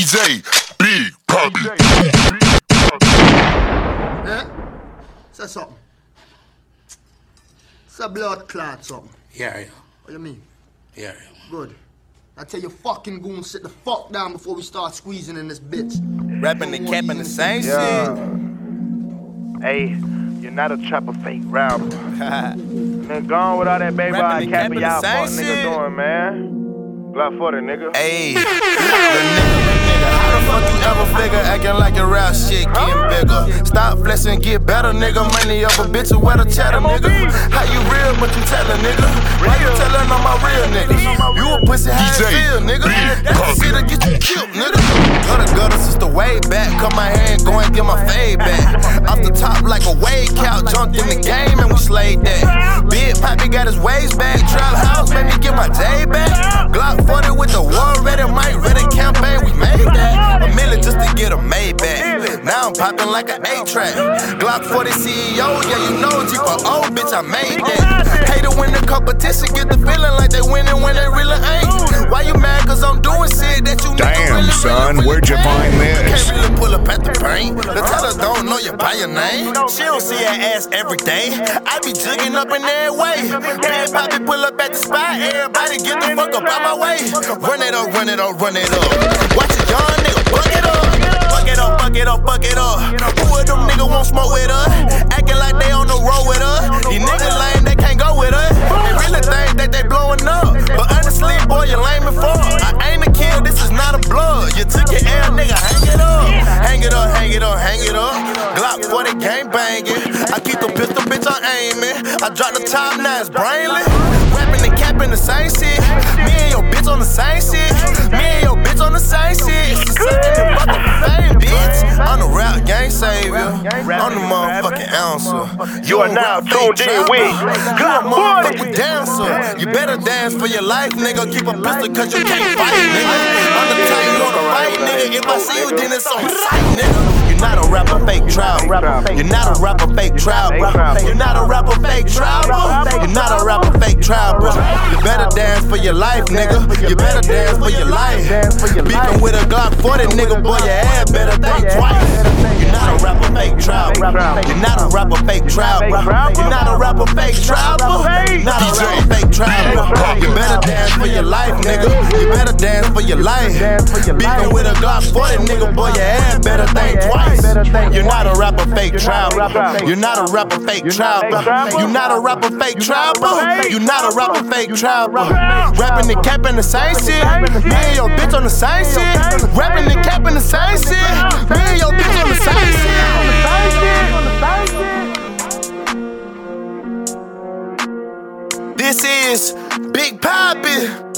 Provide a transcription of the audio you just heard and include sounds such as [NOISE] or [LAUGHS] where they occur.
DJ Big Poppy. Yeah? Say something. Say blood clot something. Yeah, yeah, What you mean? yeah. Good. I tell you fucking goon, sit the fuck down before we start squeezing in this bitch. Rapping and capping the same Yeah. Hey, you're not a trapper fake rapper. [LAUGHS] Nigga, gone with all that baby Rapping rod and capping capping y'all the fuck same nigga shit. doing, man. Glock 40, nigga. Ayy, the [LAUGHS] nigga. How the fuck you ever figure acting like your rap shit getting bigger? Stop flexing, get better, nigga. Money up a bitch wear the cheddar, nigga. How you real, but you tellin', nigga? Why you tellin' on my real niggas? You a pussy, how it feel, nigga? That's shit that get you killed, nigga. Gutter gutter the way back. Cut my hand, go and get my fade back. Off the top like a wave count, jumped in the game and we slayed that. Big Poppy got his waist back. Trap house made me get my J back. Glock 40 with the war popping like an A-track. Glock 40 CEO, yeah, you know G for old bitch, I made that. Hate to win the competition, get the feeling like they winning when they really ain't. Why you mad? Cause I'm doing shit that you nigga Damn, really, son, really, where'd you really find ain't. this? Can't really pull up at the paint. The teller don't know you by your name. She don't see her ass every day. I be jigging up in every way. Big Poppy pull up at the spot. Everybody get the fuck up out my way. Run it up, run it up, run it up. Watch a I drop the top, now it's brainless. Rapping and capping the same shit. Me and your bitch on the same shit. Me and your bitch on the same shit. It's the second and fucking fame, bitch. I'm the rap gang savior. I'm the motherfucking answer. You are now tuned in with You a Glock 40. motherfucking dancer. You better dance for your life, nigga. Keep a pistol cause you can't fight, nigga. I'm the type you wanna fight, nigga. If I see you, then it's on sight, nigga. You're not a rapper, fake trap. You're not a rapper, fake trap. You're not a rapper, fake trap. You're not a rapper, fake trap. You better dance for your life, nigga. You better dance for your life. Beefing with a Glock 40, nigga, boy, your ass better think twice. You're not a rapper, fake trap. You're not a rapper, fake trap. You're not a rapper, fake trap. You're not a rapper, fake trap. You better for your life, nigga. You better dance for your life. Beefing with a Glock 40, nigga, boy, your ass better think twice. You're not a rapper, fake trap. You're not a rapper, fake trap. You're not a rapper, fake trap. You're not a rapper, fake trap. Rapping and capping the same shit. Me and your bitch on the same shit. Rapping and capping the same shit. Me and your bitch on the same shit. Is Big Poppy.